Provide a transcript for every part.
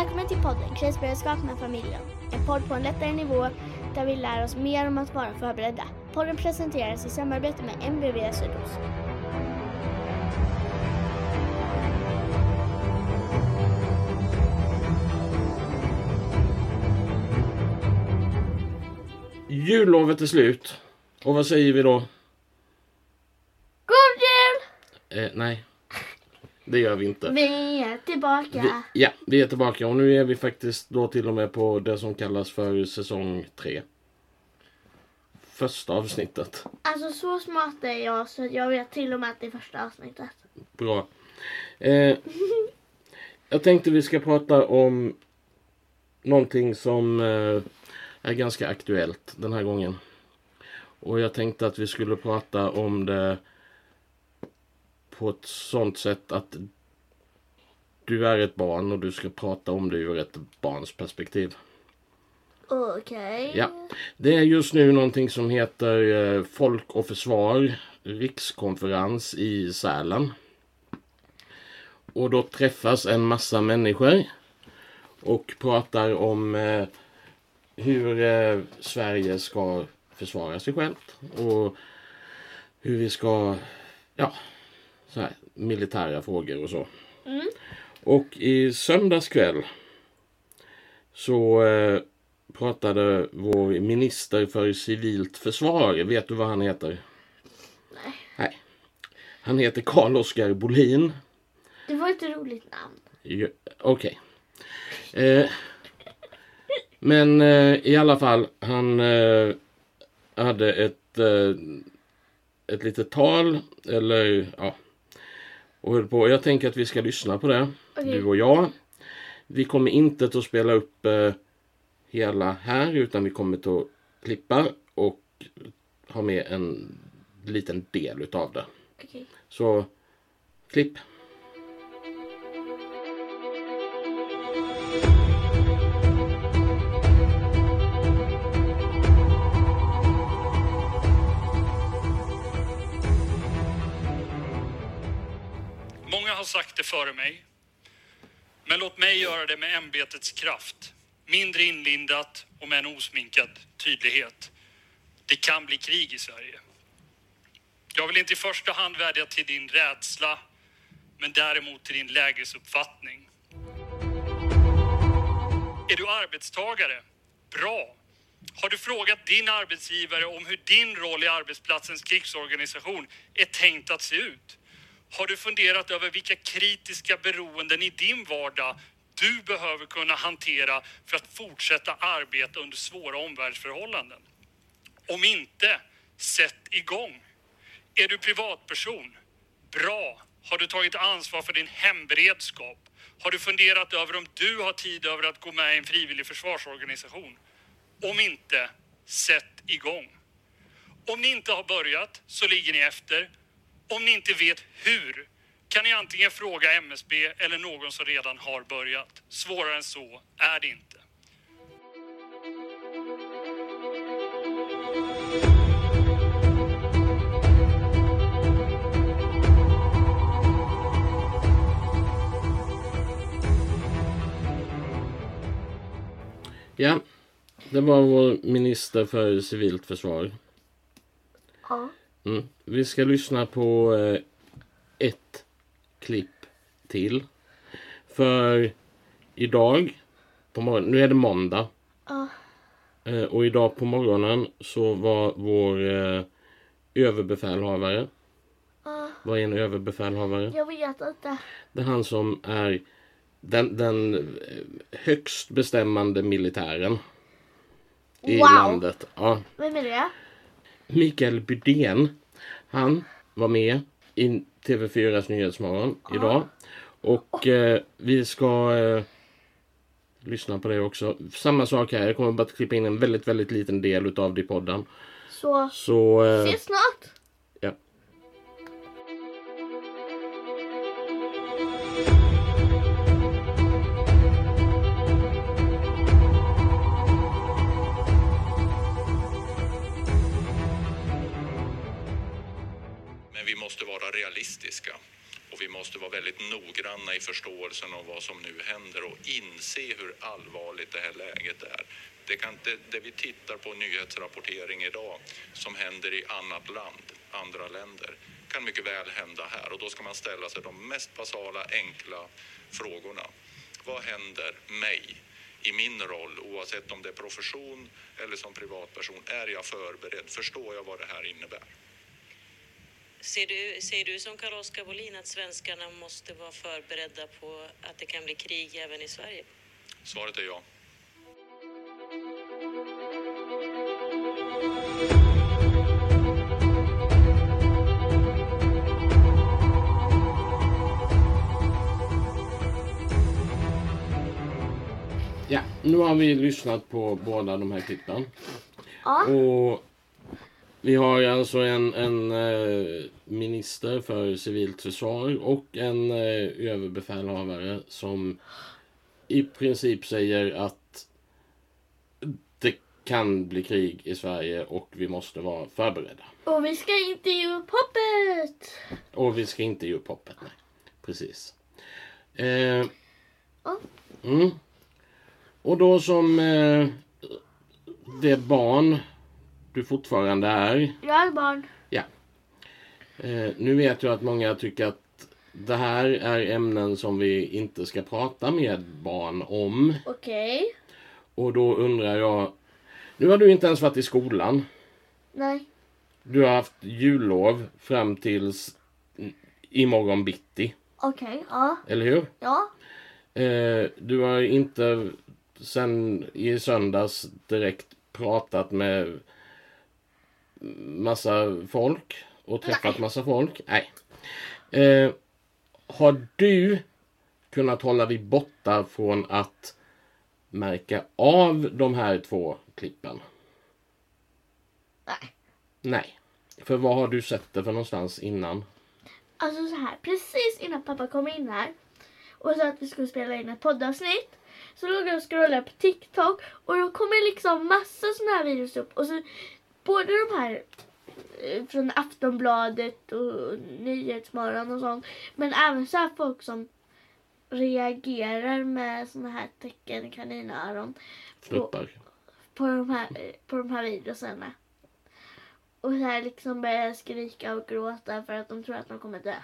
Välkommen till podden Krisberedskap med familjen. En podd på en lättare nivå där vi lär oss mer om att vara förberedda. Podden presenteras i samarbete med MVV Sydost. Jullovet är slut. Och vad säger vi då? God jul! Eh, nej. Det gör vi inte. Vi är tillbaka. Vi, ja, vi är tillbaka och nu är vi faktiskt då till och med på det som kallas för säsong 3. Första avsnittet. Alltså så smart är jag så jag vet till och med att det är första avsnittet. Bra. Eh, jag tänkte vi ska prata om någonting som eh, är ganska aktuellt den här gången. Och jag tänkte att vi skulle prata om det på ett sånt sätt att du är ett barn och du ska prata om det ur ett barns perspektiv. Okej. Ja. Det är just nu någonting som heter eh, Folk och Försvar rikskonferens i Sälen. Och då träffas en massa människor och pratar om eh, hur eh, Sverige ska försvara sig självt och hur vi ska, ja, så här, militära frågor och så. Mm. Och i söndags kväll så eh, pratade vår minister för civilt försvar. Vet du vad han heter? Nej. Nej. Han heter Carl Oskar Bolin. Det var ett roligt namn. Ja, Okej. Eh, men eh, i alla fall, han eh, hade ett, eh, ett litet tal, eller ja, och höll på. Jag tänker att vi ska lyssna på det, Okej. du och jag. Vi kommer inte att spela upp eh, hela här, utan vi kommer att klippa och ha med en liten del utav det. Okej. Så, klipp. Har sagt det före mig. Men låt mig göra det med ämbetets kraft. Mindre inlindat och med en osminkad tydlighet. Det kan bli krig i Sverige. Jag vill inte i första hand vädja till din rädsla, men däremot till din lägesuppfattning. Är du arbetstagare? Bra. Har du frågat din arbetsgivare om hur din roll i arbetsplatsens krigsorganisation är tänkt att se ut? Har du funderat över vilka kritiska beroenden i din vardag du behöver kunna hantera för att fortsätta arbeta under svåra omvärldsförhållanden? Om inte, sätt igång. Är du privatperson? Bra. Har du tagit ansvar för din hemberedskap? Har du funderat över om du har tid över att gå med i en frivillig försvarsorganisation? Om inte, sätt igång. Om ni inte har börjat så ligger ni efter. Om ni inte vet hur kan ni antingen fråga MSB eller någon som redan har börjat. Svårare än så är det inte. Ja, det var vår minister för civilt försvar. Ja. Mm. Vi ska lyssna på eh, ett klipp till. För idag, på morgonen, nu är det måndag. Ja. Eh, och idag på morgonen så var vår eh, överbefälhavare. Ja. Vad är en överbefälhavare? Jag vet inte. Det är han som är den, den högst bestämmande militären. I Wow. landet. Ja. Vem är det? Mikael Bydén. Han var med i TV4s Nyhetsmorgon idag. Och eh, vi ska eh, lyssna på det också. Samma sak här. Jag kommer bara att klippa in en väldigt, väldigt liten del utav det i podden. Så, Så... Eh, ses snart. Vara realistiska. Och vi måste vara väldigt noggranna i förståelsen av vad som nu händer och inse hur allvarligt det här läget är. Det, kan, det, det vi tittar på nyhetsrapportering idag som händer i annat land, andra länder, kan mycket väl hända här och då ska man ställa sig de mest basala, enkla frågorna. Vad händer mig i min roll, oavsett om det är profession eller som privatperson? Är jag förberedd? Förstår jag vad det här innebär? Ser du, ser du som Carl-Oskar Bolin att svenskarna måste vara förberedda på att det kan bli krig även i Sverige? Svaret är ja. Ja, nu har vi lyssnat på båda de här klippen. Ja. Och vi har alltså en, en eh, minister för civilt försvar och en eh, överbefälhavare som i princip säger att det kan bli krig i Sverige och vi måste vara förberedda. Och vi ska inte ge upp hoppet! Och vi ska inte ge upp hoppet. Nej. Precis. Eh, mm. Och då som eh, det barn du fortfarande är. Jag är barn. Eh, nu vet jag att många tycker att det här är ämnen som vi inte ska prata med barn om. Okej. Och då undrar jag. Nu har du inte ens varit i skolan. Nej. Du har haft jullov fram tills imorgon bitti. Okej, ja. Eller hur? Ja. Eh, du har inte sen i söndags direkt pratat med massa folk och träffat massa folk. Nej. Eh, har du kunnat hålla dig borta från att märka av de här två klippen? Nej. Nej. För vad har du sett det för någonstans innan? Alltså så här, precis innan pappa kom in här och sa att vi skulle spela in ett poddavsnitt så låg jag och scrollade på TikTok och då kommer liksom massa såna här videos upp och så både de här eh, från Aftonbladet och Nyhetsmorgon och sånt men även så folk som reagerar med såna här tecken, kaninöron på, Fnuppar. på de här, eh, på de här videorna. Och så här liksom börjar skrika och gråta för att de tror att de kommer dö.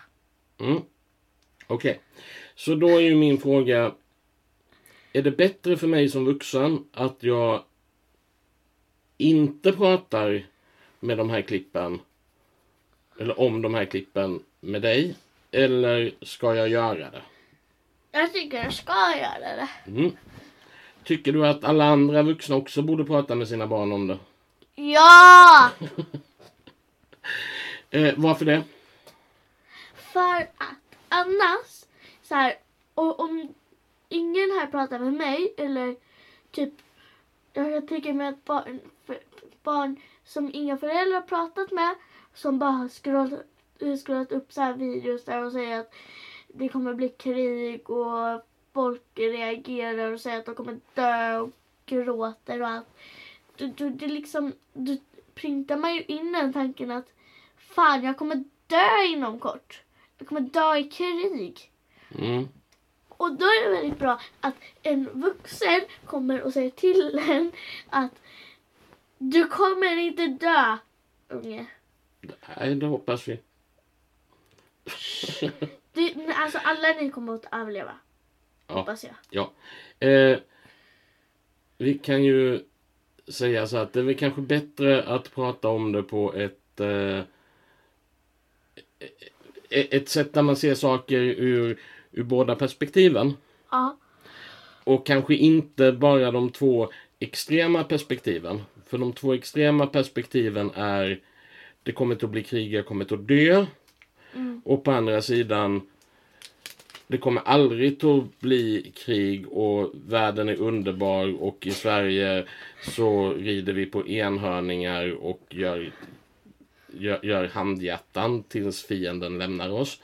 Mm. Okej. Så då är ju min fråga. Är det bättre för mig som vuxen att jag inte pratar med de här klippen eller om de här klippen med dig? Eller ska jag göra det? Jag tycker jag ska göra det. Mm. Tycker du att alla andra vuxna också borde prata med sina barn om det? Ja! Eh, varför det? För att annars, så här, och om ingen här pratar med mig eller typ, jag kan tänka mig att barn, barn som inga föräldrar har pratat med, som bara har scrollat, scrollat upp så här videos där och säger att det kommer bli krig och folk reagerar och säger att de kommer dö och gråter och allt. Då, du, det liksom, du printar man ju in den tanken att fan, jag kommer dö inom kort. Jag kommer dö i krig. Mm. Och då är det väldigt bra att en vuxen kommer och säger till en att du kommer inte dö, unge. Nej, det hoppas vi. Du, alltså alla ni kommer att överleva. Ja. Hoppas jag. Ja. Eh, vi kan ju säga så att det är väl kanske bättre att prata om det på ett eh, ett sätt där man ser saker ur, ur båda perspektiven. Ja. Och kanske inte bara de två extrema perspektiven. För de två extrema perspektiven är det kommer att bli krig, jag kommer att dö. Och på andra sidan det kommer aldrig att bli krig och världen är underbar och i Sverige så rider vi på enhörningar och gör, gör, gör handhjärtan tills fienden lämnar oss.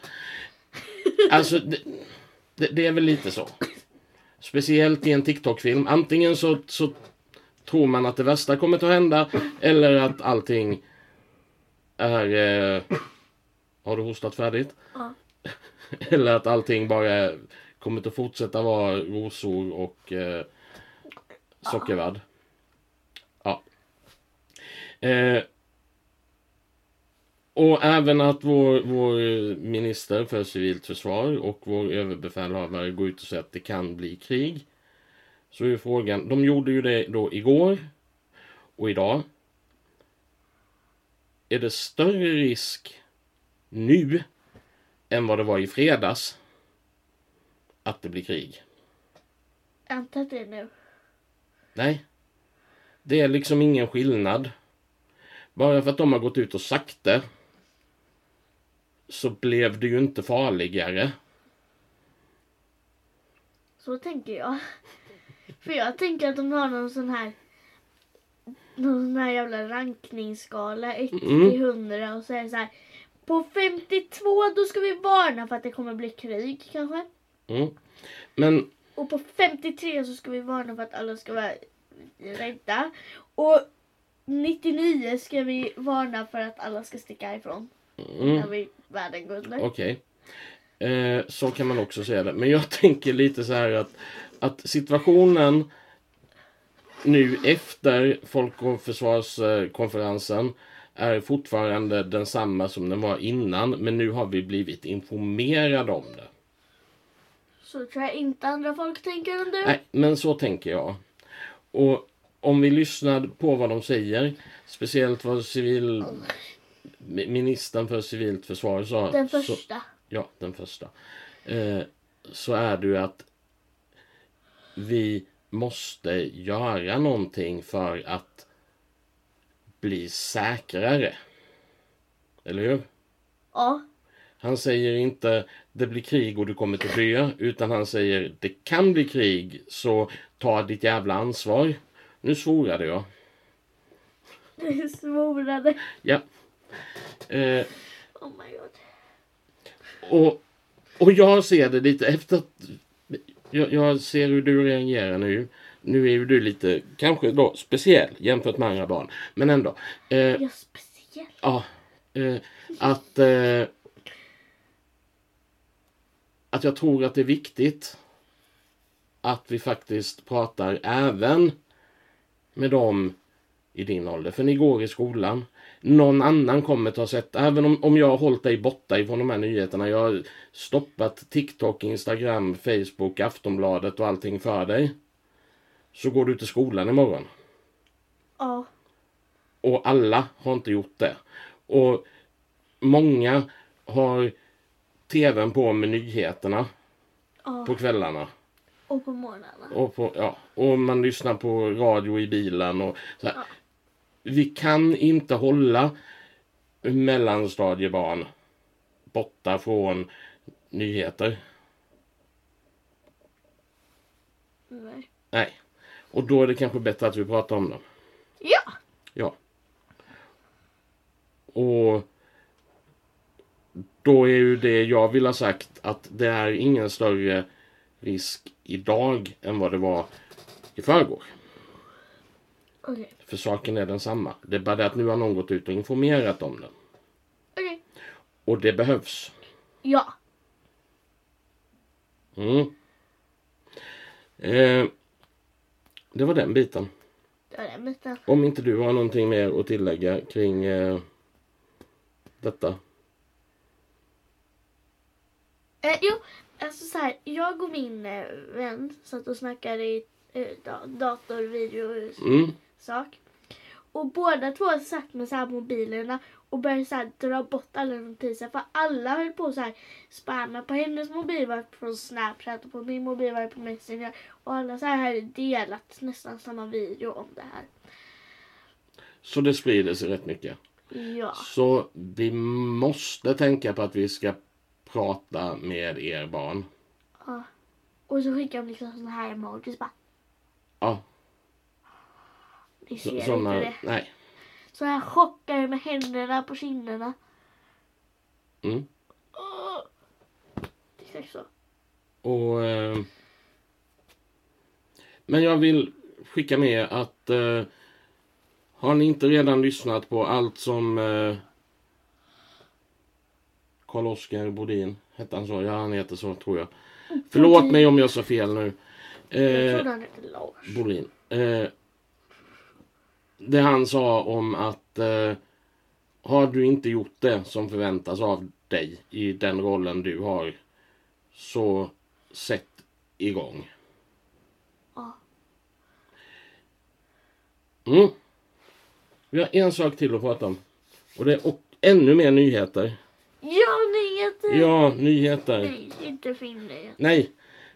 Alltså, det, det, det är väl lite så. Speciellt i en TikTok-film. Antingen så, så tror man att det värsta kommer att hända eller att allting är... Eh... Har du hostat färdigt? Ja. Eller att allting bara kommer att fortsätta vara rosor och eh, sockervadd. Ja. Eh, och även att vår, vår minister för civilt försvar och vår överbefälhavare går ut och säger att det kan bli krig. Så är frågan, de gjorde ju det då igår och idag. Är det större risk nu än vad det var i fredags att det blir krig? Antar att det är nu. Nej. Det är liksom ingen skillnad. Bara för att de har gått ut och sagt det så blev det ju inte farligare. Så tänker jag. För jag tänker att de har någon sån här någon sån här jävla rankningsskala 1 Mm. till 100 och så är det så här på 52 då ska vi varna för att det kommer bli krig kanske. Mm. Men Och på 53 så ska vi varna för att alla ska vara rädda. Och 99 ska vi varna för att alla ska sticka ifrån. Mm, När vi världen går under. okej. Eh, så kan man också säga det. Men jag tänker lite så här att, att situationen nu efter Folk och försvarskonferensen är fortfarande densamma som den var innan. Men nu har vi blivit informerade om det. Så tror jag inte andra folk tänker än du. Nej, men så tänker jag. Och om vi lyssnar på vad de säger, speciellt vad civil... Ministern för civilt försvar sa. Den Så, första. ja, den första. Eh, så är det ju att vi måste göra någonting för att bli säkrare. Eller hur? Ja. Han säger inte det blir krig och du kommer att dö. Utan han säger det kan bli krig så ta ditt jävla ansvar. Nu svorade jag. Det svordade. Ja. Eh, Oh my god. och, och jag ser det lite efter att jag, jag ser hur du reagerar nu. Nu är ju du lite, kanske då speciell jämfört med andra barn. Men ändå. Eh, Jag är speciell. Ja. Eh, att, eh, att jag tror att det är viktigt att vi faktiskt pratar även med dem i din ålder. För ni går i skolan. Någon annan kommer att ha sett, även om, om jag har hållit dig borta ifrån de här nyheterna. Jag har stoppat TikTok, Instagram, Facebook, Aftonbladet och allting för dig. Så går du till skolan imorgon. Ja. Och alla har inte gjort det. Och många har tvn på med nyheterna Ja. på kvällarna. Och på morgnarna. Och, på, ja, och man lyssnar på radio i bilen. Och så här. Vi kan inte hålla mellanstadiebarn borta från nyheter. Nej. Nej. Och då är det kanske bättre att vi pratar om dem. Ja. Ja. Och då är ju det jag vill ha sagt att det är ingen större risk idag än vad det var i förrgår. Okej. För saken är densamma. Det är bara det att nu har någon gått ut och informerat om den. Okej. Och det behövs. Ja. Mm. Eh, det var den biten. Det var den biten. Om inte du har någonting mer att tillägga kring eh, detta. Eh, jo, alltså så här, jag och min eh, vän satt och snackade i eh, da- dator, video, Mm. Sak. Och båda två satt med så här mobilerna och började så här dra bort alla notiser. För alla höll på så här spamma. På hennes mobil var det från Snapchat och på min mobil var det på Messenger. Och alla så här hade delat nästan samma video om det här. Så det sprider sig rätt mycket. Ja. Så vi måste tänka på att vi ska prata med er barn. ja. Och så skickade de liksom såna här emojis bara. Ja, Ni ser så, inte såna, det. nej. Så här chockade med händerna på kinderna. Mm. Åh! Exakt så. Och, eh, men jag vill skicka med att eh, har ni inte redan lyssnat på allt som eh, Karl-Oskar Bodin. Hette han så? Ja, han heter så tror jag. Förlåt mig om jag sa fel nu. Jag Eh, trodde han hette Lars. Bolin. Eh, det han sa om att eh, har du inte gjort det som förväntas av dig i den rollen du har så sätt igång. Ja. Mm. Vi har en sak till att prata om. Och det är och ännu mer nyheter. Ja, nyheter! Ja, nyheter. Nej, inte film det. Nej,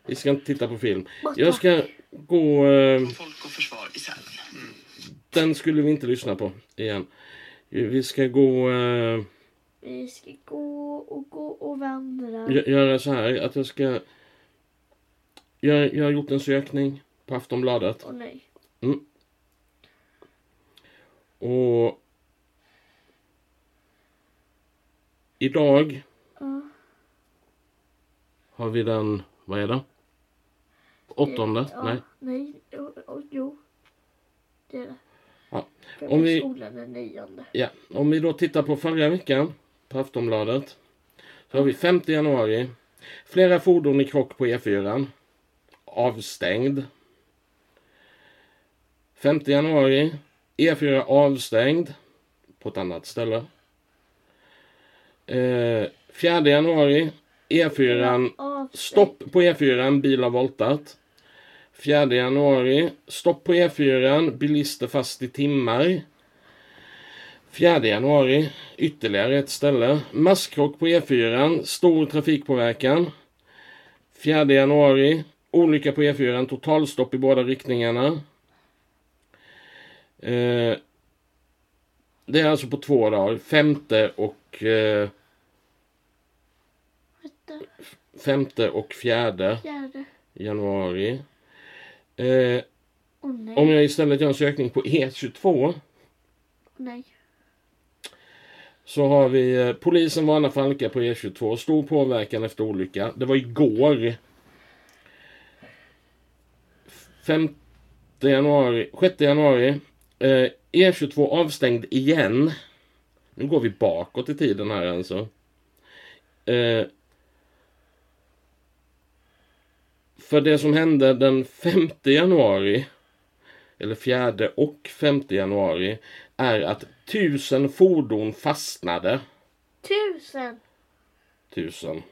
vi ska inte titta på film. Jag ska gå... Eh, Folk och försvar i Sälen. Den skulle vi inte lyssna på igen. Vi ska gå... Eh, Vi ska gå och gå och vandra. gö- göra så här att jag ska... Jag, jag har gjort en sökning på Aftonbladet. Åh nej. Och... Idag Ja. har vi den... Vad är det? Åttonde? Ja, Nej. Nej, jo. Det är det. Ja. Om vi-. Ja, om vi då tittar på förra veckan på Aftonbladet. Så har vi 5 januari. Flera fordon i krock på E4. Avstängd. 5 januari. E4 avstängd. På ett annat ställe. Eh, 4 januari. E4 Avstängd. Stopp på E4, bil har voltat. 4 januari. Stopp på E4, bilister fast i timmar. 4 januari, ytterligare ett ställe. Masskrock på E4, stor trafikpåverkan. 4 januari, olycka på E4, totalstopp i båda riktningarna. Eh, det är alltså på två dagar, femte och, eh, femte och fjärde fjärde. januari. Eh, nej. om jag istället gör en sökning på E22 Åh nej. så har vi eh, polisen varnar för halka på E22. Stor påverkan efter olycka. Det var igår. 5 januari, 6 januari. Eh, E22 avstängd igen. Nu går vi bakåt i tiden här alltså. Eh, för det som hände den 5 januari, eller 4 och 5 januari, är att tusen fordon fastnade. Tusen. Tusen.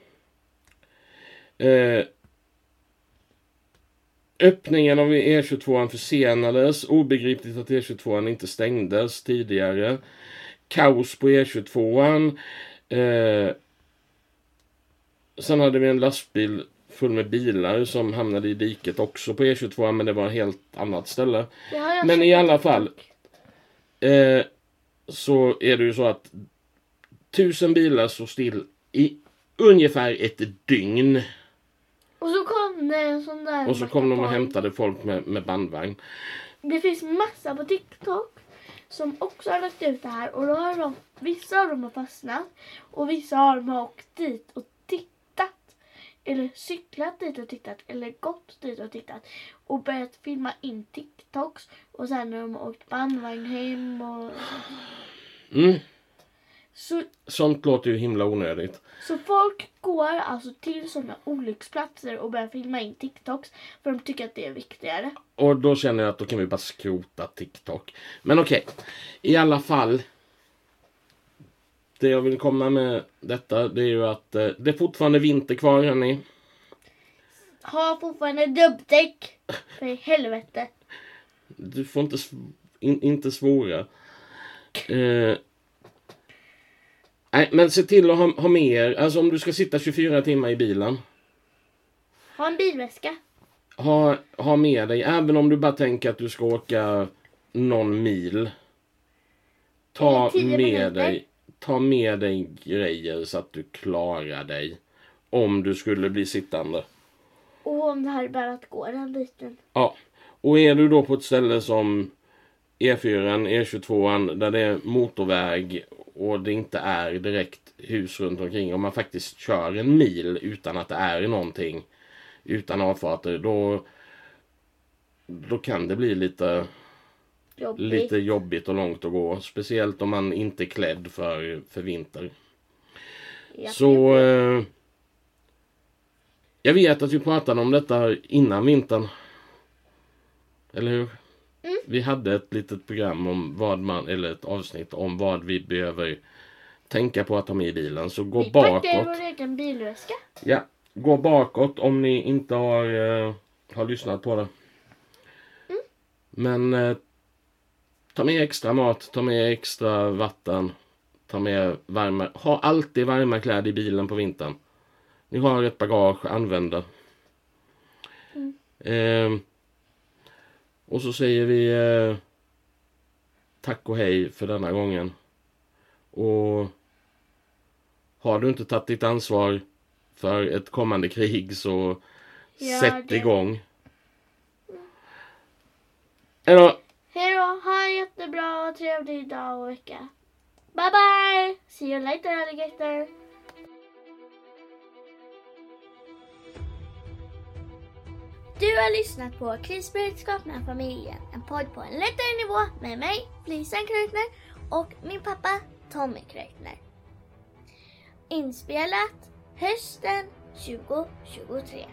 Eh, öppningen av E22 försenades. Obegripligt att E22 inte stängdes tidigare. Kaos på E22. Eh, sen hade vi en lastbil full med bilar som hamnade i diket också på E22 men det var ett helt annat ställe. Men i alla fall. Eh, så är det ju så att tusen bilar står still i ungefär ett dygn. Och så kom det en sån där Och så kom de och hämtade folk med, med bandvagn. Det finns massa på TikTok som också har lagt ut det här och då har de, vissa av dem har fastnat och vissa av dem har åkt dit och. Eller cyklat dit och tittat eller gått dit och tittat och börjat filma in TikToks och sen har de åkt bandvagn hem och Mm. så, Sånt låter ju himla onödigt. så folk går alltså till sådana olycksplatser och börjar filma in TikToks för de tycker att det är viktigare. Och då känner jag att då kan vi bara skrota TikTok. Men okej, i alla fall. Det jag vill komma med detta det är ju att eh, det är fortfarande vinter kvar hörni. Ha fortfarande dubbdäck! För i helvete. Du får inte, sv- in, inte svora. Eh, nej, men se till att ha, ha med er. Alltså om du ska sitta 24 timmar i bilen. Ha en bilväska. Ha, ha med dig, även om du bara tänker att du ska åka någon mil. Ta Eller 10 med minuter. dig Ta med dig grejer så att du klarar dig. Om du skulle bli sittande. Och om det här är bara att gå den biten. Ja, och är du då på ett ställe som E4, E22 där det är motorväg och det inte är direkt hus runt omkring och man faktiskt kör en mil utan att det är någonting utan avfarter då då kan det bli lite, Jobbigt. lite jobbigt och långt att gå. Speciellt om man inte är klädd för, för vinter. Så eh, jag vet att vi pratade om detta innan vintern. Eller hur? Mm. Vi hade ett litet program om vad man, eller ett avsnitt om vad vi behöver tänka på att ha med i bilen. Så gå Vi bakåt. vår egen bilväska. Ja, gå bakåt om ni inte har, eh, har lyssnat på det. Mm. Men eh, ta med extra mat, ta med extra vatten, ta med varma, ha alltid varma kläder i bilen på vintern. Ni har ett bagage, använd det. Mm. Eh, och så säger vi eh, tack och hej för denna gången. Och har du inte tagit ditt ansvar för ett kommande krig så Gör sätt det. igång. Hejdå! Hej då, ha en jättebra och trevlig dag och vecka. Bye bye! See you later alligator! Du har lyssnat på Krisberedskap med familjen. En podd på en lättare nivå med mig, Lisen Kreutner och min pappa Tommy Kreutner. Inspelat hösten 2023.